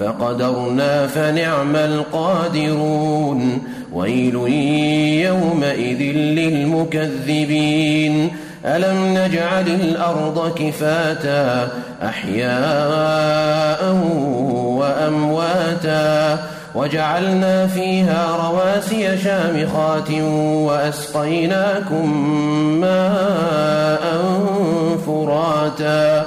فقدرنا فنعم القادرون. ويل يومئذ للمكذبين. ألم نجعل الأرض كفاتا أحياء وأمواتا وجعلنا فيها رواسي شامخات وأسقيناكم ماء فراتا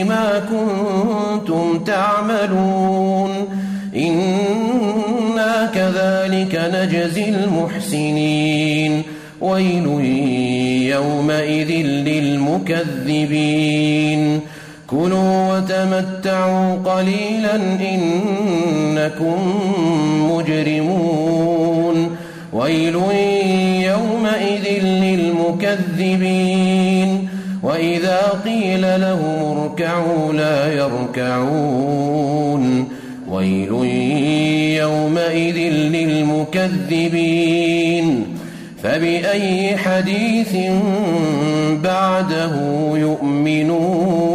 بما كنتم تعملون. إنا كذلك نجزي المحسنين. ويل يومئذ للمكذبين. كلوا وتمتعوا قليلا إنكم مجرمون. ويل يومئذ للمكذبين. وإذا قيل لهم اركعوا لا يركعون. ويل يومئذ للمكذبين. فبأي حديث بعده يؤمنون؟